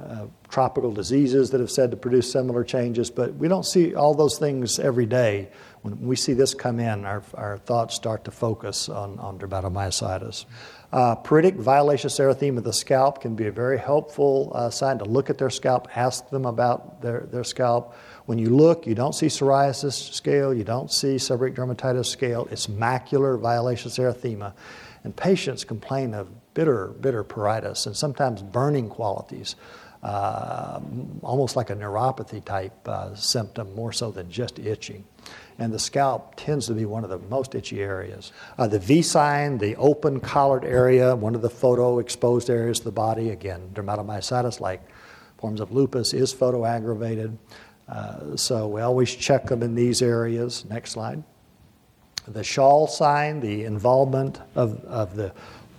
uh, tropical diseases that have said to produce similar changes, but we don't see all those things every day. When we see this come in, our, our thoughts start to focus on, on dermatomyositis. Uh, Pruritic violaceous erythema of the scalp can be a very helpful uh, sign to look at their scalp, ask them about their, their scalp. When you look, you don't see psoriasis scale, you don't see seborrheic dermatitis scale. It's macular violaceous erythema. And patients complain of bitter, bitter pruritus and sometimes burning qualities uh, almost like a neuropathy type uh, symptom, more so than just itching. And the scalp tends to be one of the most itchy areas. Uh, the V sign, the open collared area, one of the photo exposed areas of the body, again, dermatomyositis like forms of lupus is photoaggravated. Uh, so we always check them in these areas. Next slide. The shawl sign, the involvement of, of the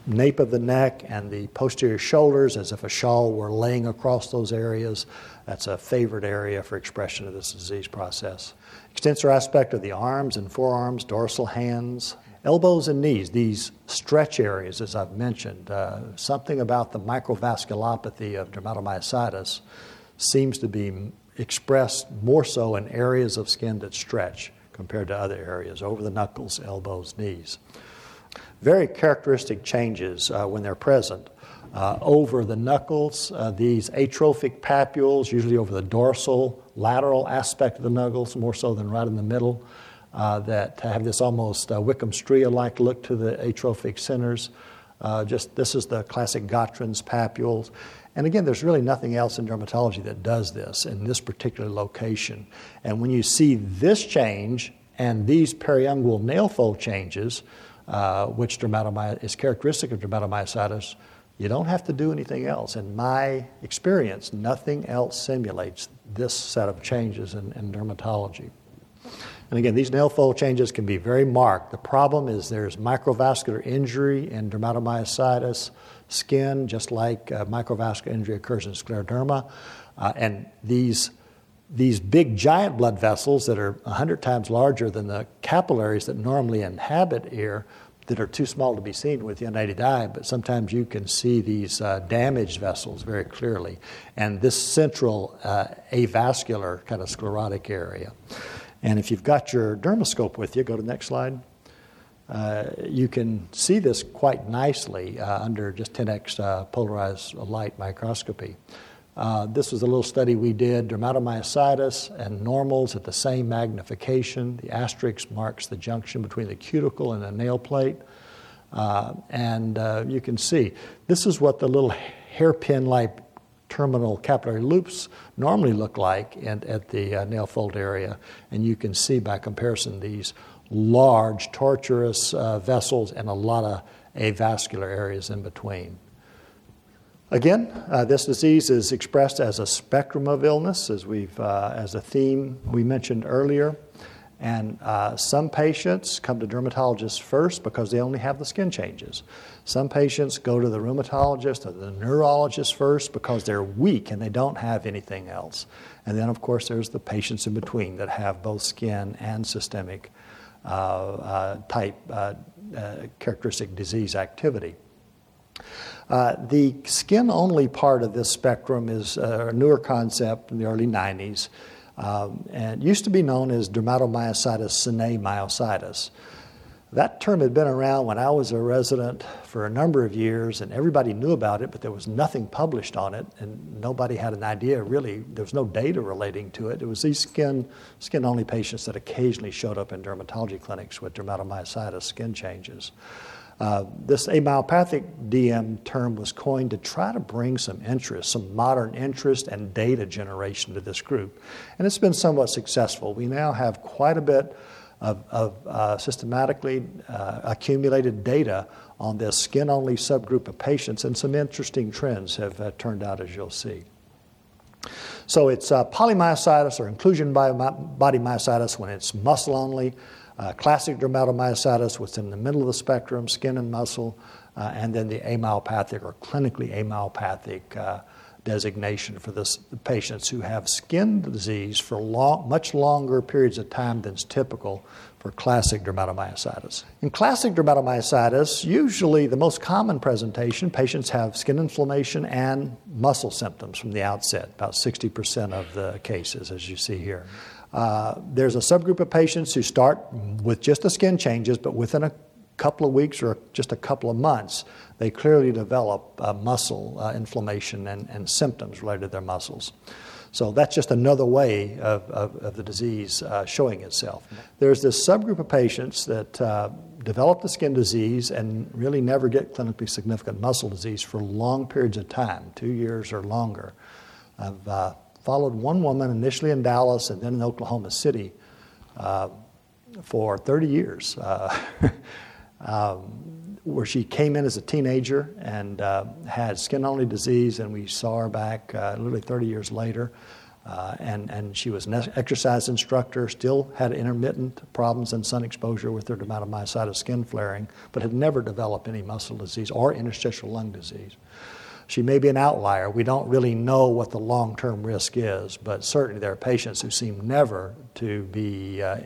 nape of the neck and the posterior shoulders as if a shawl were laying across those areas. That's a favorite area for expression of this disease process. Extensor aspect of the arms and forearms, dorsal hands, elbows and knees, these stretch areas, as I've mentioned. Uh, something about the microvasculopathy of dermatomyositis seems to be expressed more so in areas of skin that stretch compared to other areas, over the knuckles, elbows, knees very characteristic changes uh, when they're present. Uh, over the knuckles, uh, these atrophic papules, usually over the dorsal, lateral aspect of the knuckles, more so than right in the middle, uh, that have this almost uh, Wickham stria like look to the atrophic centers. Uh, just this is the classic Gottron's papules. And again, there's really nothing else in dermatology that does this in this particular location. And when you see this change and these periungual nail fold changes, uh, which dermatomyositis is characteristic of dermatomyositis, you don't have to do anything else. In my experience, nothing else simulates this set of changes in, in dermatology. And again, these nail fold changes can be very marked. The problem is there's microvascular injury in dermatomyositis skin, just like uh, microvascular injury occurs in scleroderma. Uh, and these, these big giant blood vessels that are 100 times larger than the capillaries that normally inhabit ear that are too small to be seen with the unaided eye, but sometimes you can see these uh, damaged vessels very clearly. And this central uh, avascular kind of sclerotic area. And if you've got your dermoscope with you, go to the next slide. Uh, you can see this quite nicely uh, under just 10x uh, polarized light microscopy. Uh, this was a little study we did dermatomyositis and normals at the same magnification. The asterisk marks the junction between the cuticle and the nail plate. Uh, and uh, you can see this is what the little hairpin like terminal capillary loops normally look like in, at the uh, nail fold area. And you can see by comparison these large, tortuous uh, vessels and a lot of avascular areas in between. Again, uh, this disease is expressed as a spectrum of illness, as we've uh, as a theme we mentioned earlier, And uh, some patients come to dermatologists first because they only have the skin changes. Some patients go to the rheumatologist or the neurologist first because they're weak and they don't have anything else. And then, of course, there's the patients in between that have both skin and systemic uh, uh, type uh, characteristic disease activity. Uh, the skin only part of this spectrum is a newer concept in the early 90s. Um, and used to be known as dermatomyositis sine myositis. That term had been around when I was a resident for a number of years, and everybody knew about it, but there was nothing published on it, and nobody had an idea really. There was no data relating to it. It was these skin, skin only patients that occasionally showed up in dermatology clinics with dermatomyositis skin changes. Uh, this amyopathic DM term was coined to try to bring some interest, some modern interest and data generation to this group. And it's been somewhat successful. We now have quite a bit of, of uh, systematically uh, accumulated data on this skin only subgroup of patients, and some interesting trends have uh, turned out, as you'll see. So it's uh, polymyositis or inclusion body myositis when it's muscle only uh, classic dermatomyositis, what's in the middle of the spectrum, skin and muscle, uh, and then the amyopathic or clinically amyopathic uh, designation for this, the patients who have skin disease for long, much longer periods of time than is typical for classic dermatomyositis. In classic dermatomyositis, usually the most common presentation, patients have skin inflammation and muscle symptoms from the outset, about 60% of the cases, as you see here. Uh, there's a subgroup of patients who start with just the skin changes, but within a couple of weeks or just a couple of months, they clearly develop uh, muscle uh, inflammation and, and, symptoms related to their muscles. So that's just another way of, of, of the disease uh, showing itself. There's this subgroup of patients that uh, develop the skin disease and really never get clinically significant muscle disease for long periods of time, two years or longer. I've followed one woman initially in Dallas and then in Oklahoma City uh, for 30 years, uh, um, where she came in as a teenager and uh, had skin only disease, and we saw her back uh, literally 30 years later. Uh, and, and she was an exercise instructor, still had intermittent problems and sun exposure with her dermatomyositis skin flaring, but had never developed any muscle disease or interstitial lung disease. She may be an outlier. We don't really know what the long term risk is, but certainly there are patients who seem never to be uh,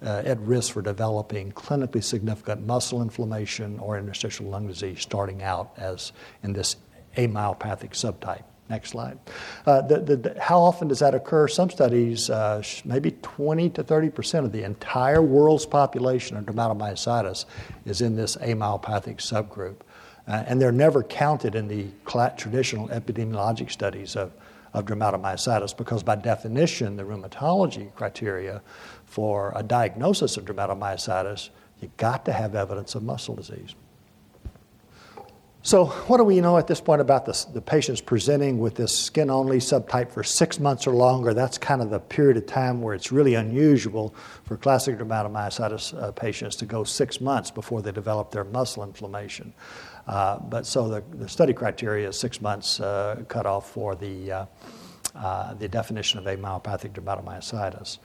uh, at risk for developing clinically significant muscle inflammation or interstitial lung disease starting out as in this amyopathic subtype. Next slide. Uh, the, the, how often does that occur? Some studies, uh, maybe 20 to 30 percent of the entire world's population of dermatomyositis is in this amyopathic subgroup. Uh, and they're never counted in the traditional epidemiologic studies of, of dermatomyositis because, by definition, the rheumatology criteria for a diagnosis of dermatomyositis, you've got to have evidence of muscle disease. So, what do we know at this point about this, the patients presenting with this skin only subtype for six months or longer? That's kind of the period of time where it's really unusual for classic dermatomyositis uh, patients to go six months before they develop their muscle inflammation. Uh, but so the, the, study criteria is six months uh, cutoff for the, uh, uh, the definition of amyopathic dermatomyositis.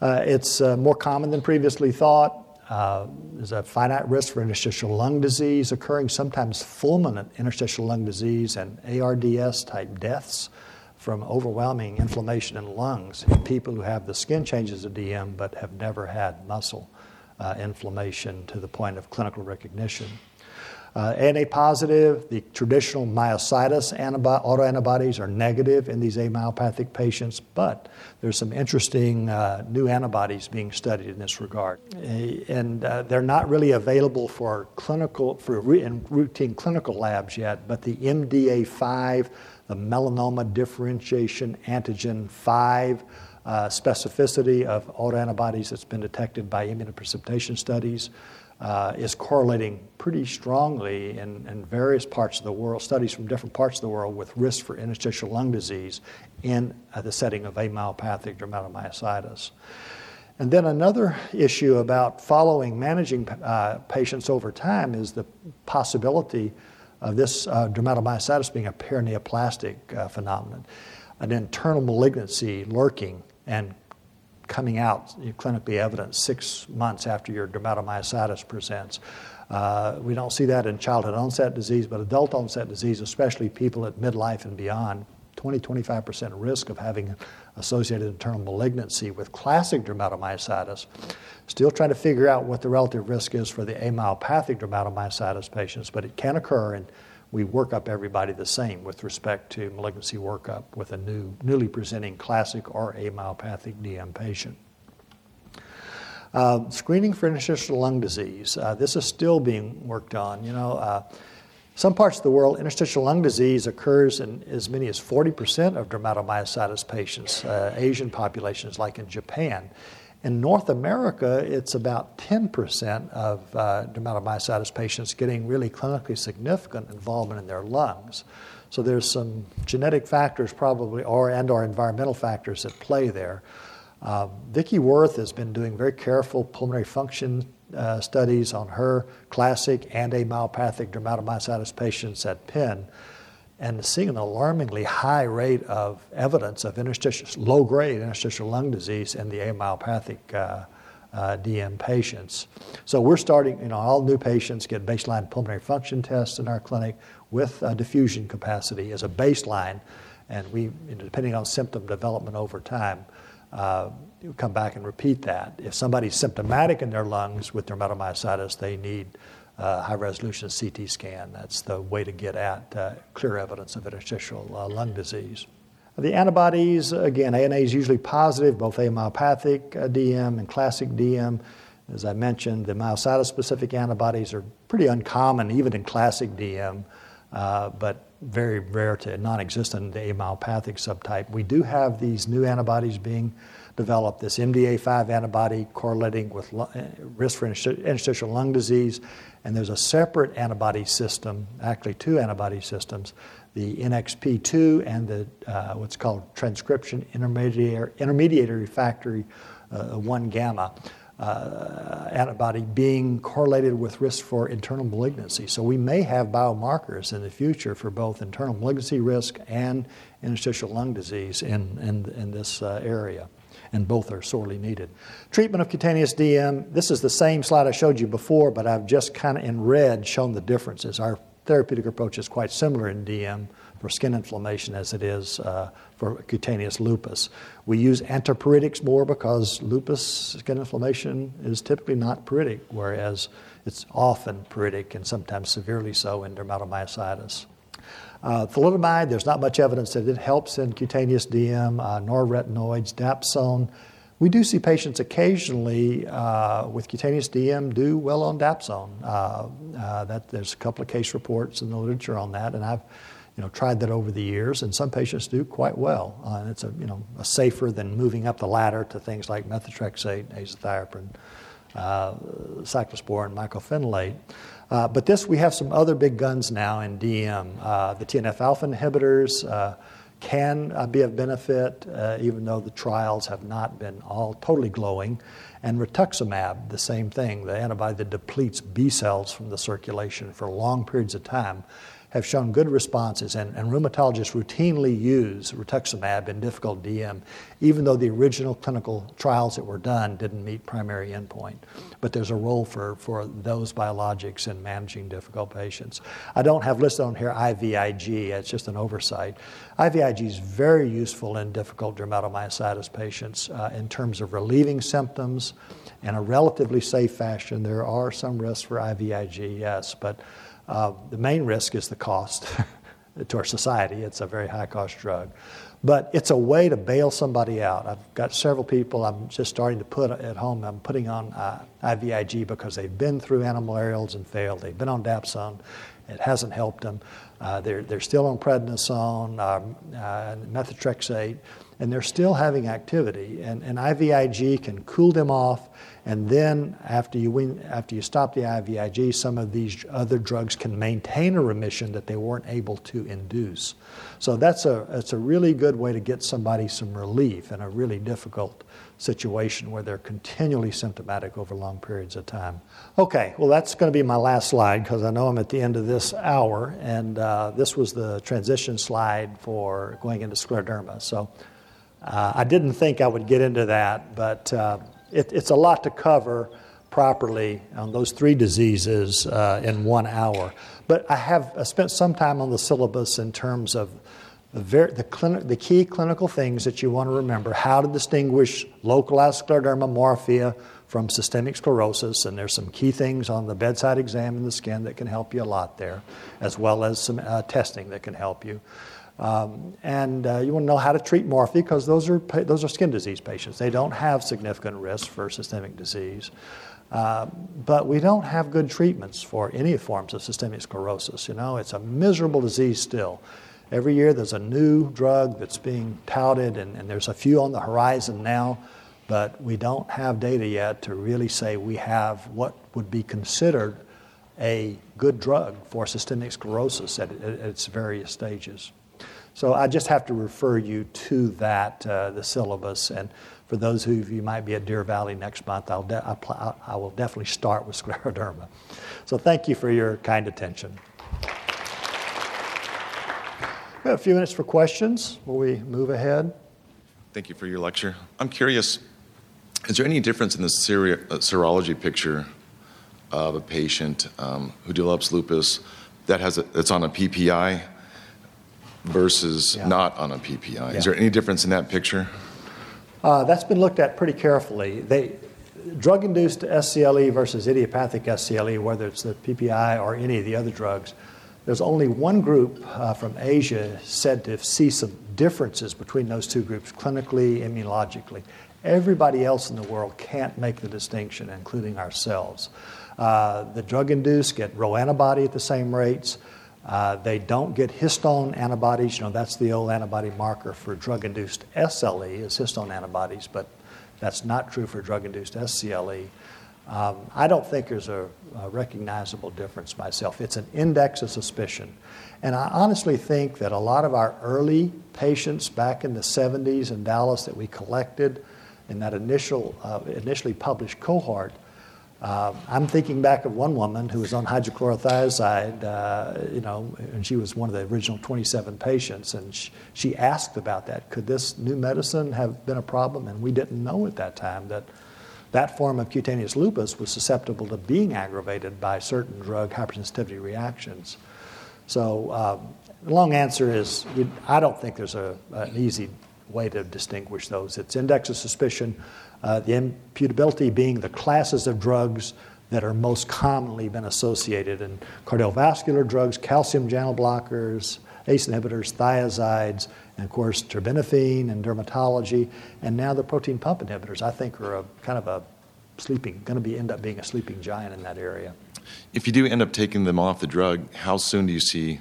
Uh, it's more common than previously thought. there's a finite risk for interstitial lung disease occurring, sometimes fulminant interstitial lung disease and ARDS type deaths from overwhelming inflammation in lungs in people who have the skin changes of DM but have never had muscle uh, inflammation to the point of clinical recognition. Uh, NA positive, the traditional myositis antibi- autoantibodies are negative in these amyopathic patients, but there's some interesting uh, new antibodies being studied in this regard. And uh, they're not really available for clinical, for in routine clinical labs yet, but the MDA5, the melanoma differentiation antigen 5, uh, specificity of autoantibodies that's been detected by immunoprecipitation studies uh, is correlating pretty strongly in, in, various parts of the world, studies from different parts of the world, with risk for interstitial lung disease in uh, the setting of amyopathic dermatomyositis. And then another issue about following, managing uh, patients over time is the possibility of this uh, dermatomyositis being a paraneoplastic uh, phenomenon, an internal malignancy lurking and coming out clinically evident six months after your dermatomyositis presents. Uh, we don't see that in childhood onset disease, but adult onset disease, especially people at midlife and beyond, 20 25% risk of having associated internal malignancy with classic dermatomyositis. Still trying to figure out what the relative risk is for the amyopathic dermatomyositis patients, but it can occur, and we work up everybody the same with respect to malignancy workup with a new, newly presenting classic or amyopathic DM patient. Uh, screening for interstitial lung disease. Uh, this is still being worked on. You know, uh, some parts of the world, interstitial lung disease occurs in as many as 40% of dermatomyositis patients, uh, Asian populations like in Japan. In North America, it's about 10% of uh, dermatomyositis patients getting really clinically significant involvement in their lungs. So there's some genetic factors probably, or and or environmental factors at play there. Uh, Vicki Werth has been doing very careful pulmonary function uh, studies on her classic and amyopathic dermatomyositis patients at Penn and seeing an alarmingly high rate of evidence of interstitial, low grade interstitial lung disease in the amyopathic uh, uh, DM patients. So we're starting, you know, all new patients get baseline pulmonary function tests in our clinic with uh, diffusion capacity as a baseline, and we, depending on symptom development over time, uh, come back and repeat that. If somebody's symptomatic in their lungs with their dermatomyositis, they need uh, high resolution CT scan. That's the way to get at uh, clear evidence of interstitial uh, lung disease. The antibodies, again, ANA is usually positive, both amyopathic uh, DM and classic DM. As I mentioned, the myositis specific antibodies are pretty uncommon, even in classic DM, uh, but very rare to non existent in the amyopathic subtype. We do have these new antibodies being developed, this MDA5 antibody correlating with risk for interstitial lung disease and there's a separate antibody system, actually two antibody systems, the NXP2 and the uh, what's called transcription intermediary, intermediary factor uh, 1 gamma. Uh, antibody being correlated with risk for internal malignancy. So we may have biomarkers in the future for both internal malignancy risk and interstitial lung disease in, in, in this uh, area and both are sorely needed. Treatment of cutaneous DM, this is the same slide I showed you before, but I've just kind of in red shown the differences. Our therapeutic approach is quite similar in DM for skin inflammation as it is uh, for cutaneous lupus. We use antipruritics more because lupus skin inflammation is typically not pruritic, whereas it's often pruritic and sometimes severely so in dermatomyositis. Uh, thalidomide, there's not much evidence that it helps in cutaneous DM, uh, retinoids, dapsone. We do see patients occasionally uh, with cutaneous DM do well on dapsone. Uh, uh, that, there's a couple of case reports in the literature on that, and I've you know, tried that over the years, and some patients do quite well. Uh, and it's a, you know, a safer than moving up the ladder to things like methotrexate, azathioprine, cyclosporin, mycophenolate. Uh, but this, we have some other big guns now in DM. Uh, the TNF alpha inhibitors uh, can uh, be of benefit, uh, even though the trials have not been all totally glowing. And rituximab, the same thing, the antibody that depletes B cells from the circulation for long periods of time have shown good responses, and, and rheumatologists routinely use rituximab in difficult DM, even though the original clinical trials that were done didn't meet primary endpoint. But there's a role for, for those biologics in managing difficult patients. I don't have listed on here IVIG, it's just an oversight. IVIG is very useful in difficult dermatomyositis patients uh, in terms of relieving symptoms in a relatively safe fashion. There are some risks for IVIG, yes, but uh, the main risk is the cost to our society. It's a very high cost drug. But it's a way to bail somebody out. I've got several people I'm just starting to put at home, I'm putting on uh, IVIG because they've been through antimalarials and failed. They've been on Dapsone, it hasn't helped them. Uh, they're, they're still on prednisone, um, uh, methotrexate, and they're still having activity. And, and IVIG can cool them off and then after you, after you stop the IVIG, some of these other drugs can maintain a remission that they weren't able to induce. So that's a, that's a really good way to get somebody some relief in a really difficult situation where they're continually symptomatic over long periods of time. Okay, well, that's going to be my last slide because I know I'm at the end of this hour, and uh, this was the transition slide for going into scleroderma. So Uh, I didn't think I would get into that, but uh, it, it's a lot to cover properly on those three diseases uh, in one hour. But I have I spent some time on the syllabus in terms of the, ver- the, clini- the key clinical things that you want to remember how to distinguish localized scleroderma morphea from systemic sclerosis, and there's some key things on the bedside exam in the skin that can help you a lot there, as well as some uh, testing that can help you. Um, and uh, you want to know how to treat morphea because those are, those are skin disease patients. They don't have significant risk for systemic disease. Uh, but we don't have good treatments for any forms of systemic sclerosis. You know, it's a miserable disease still. Every year there's a new drug that's being touted, and, and there's a few on the horizon now, but we don't have data yet to really say we have what would be considered a good drug for systemic sclerosis at, at its various stages. So I just have to refer you to that, uh, the syllabus. And for those of you might be at Deer Valley next month, I'll de- I will definitely start with scleroderma. So thank you for your kind attention. We have a few minutes for questions Will we move ahead. Thank you for your lecture. I'm curious, is there any difference in the uh, serology picture of a patient um, who develops lupus that has a, that's on a PPI versus Yeah. not on a PPI? Yeah. Is there any difference in that picture? Uh, that's been looked at pretty carefully. They, drug-induced SCLE versus idiopathic SCLE, whether it's the PPI or any of the other drugs, there's only one group uh, from Asia said to see some differences between those two groups, clinically, immunologically. Everybody else in the world can't make the distinction, including ourselves. Uh, the drug-induced get Ro antibody at the same rates. Uh, they don't get histone antibodies. You know, that's the old antibody marker for drug induced SLE, is histone antibodies, but that's not true for drug induced SCLE. Um, I don't think there's a, a recognizable difference myself. It's an index of suspicion. And I honestly think that a lot of our early patients back in the 70s in Dallas that we collected in that initial, uh, initially published cohort uh, I'm thinking back of one woman who was on hydrochlorothiazide, uh, you know, and she was one of the original 27 patients, and she, she, asked about that. Could this new medicine have been a problem? And we didn't know at that time that that form of cutaneous lupus was susceptible to being aggravated by certain drug hypersensitivity reactions. So, um, the long answer is I don't think there's a, an easy way to distinguish those. It's index of suspicion uh, the imputability being the classes of drugs that are most commonly been associated in cardiovascular drugs, calcium channel blockers, ACE inhibitors, thiazides, and of course terbinafine and dermatology, and now the proton pump inhibitors. I think are a kind of a sleeping, going to be end up being a sleeping giant in that area. If you do end up taking them off the drug, how soon do you see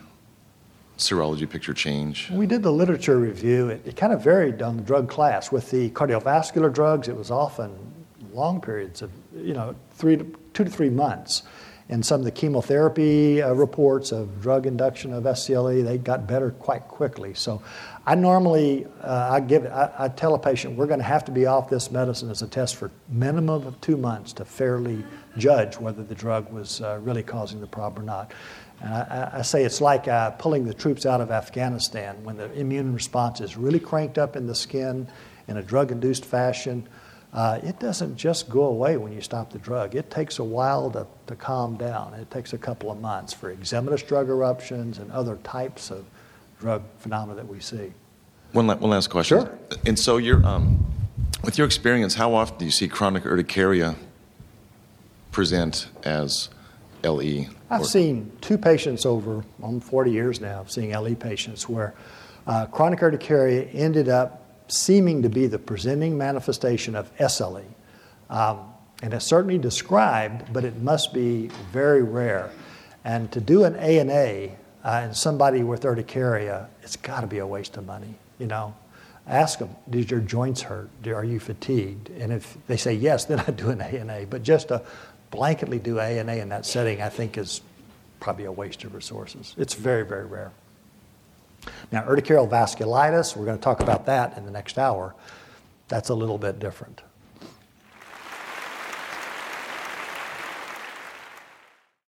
serology picture change? We did the literature review. It, it, kind of varied on the drug class. With the cardiovascular drugs, it was often long periods of, you know, three to, two to three months. And some of the chemotherapy uh, reports of drug induction of SCLE, they got better quite quickly. So I normally, uh, I give, I, I tell a patient, we're going to have to be off this medicine as a test for minimum of two months to fairly judge whether the drug was uh, really causing the problem or not. And I, I say it's like uh, pulling the troops out of Afghanistan when the immune response is really cranked up in the skin in a drug induced fashion. Uh, it doesn't just go away when you stop the drug. It takes a while to, to calm down. It takes a couple of months for eczematous drug eruptions and other types of drug phenomena that we see. One, la- one last question. Sure. And so, you're, um, with your experience, how often do you see chronic urticaria present as LE? I've seen two patients over um, 40 years now, seeing LE patients, where uh, chronic urticaria ended up seeming to be the presenting manifestation of SLE. Um, and it's certainly described, but it must be very rare. And to do an ANA uh, in somebody with urticaria, it's got to be a waste of money, you know. Ask them, did your joints hurt? Are you fatigued? And if they say yes, then I do an ANA. But just a blanketly do ANA in that setting, I think is probably a waste of resources. It's very, very rare. Now, urticarial vasculitis, we're going to talk about that in the next hour. That's a little bit different.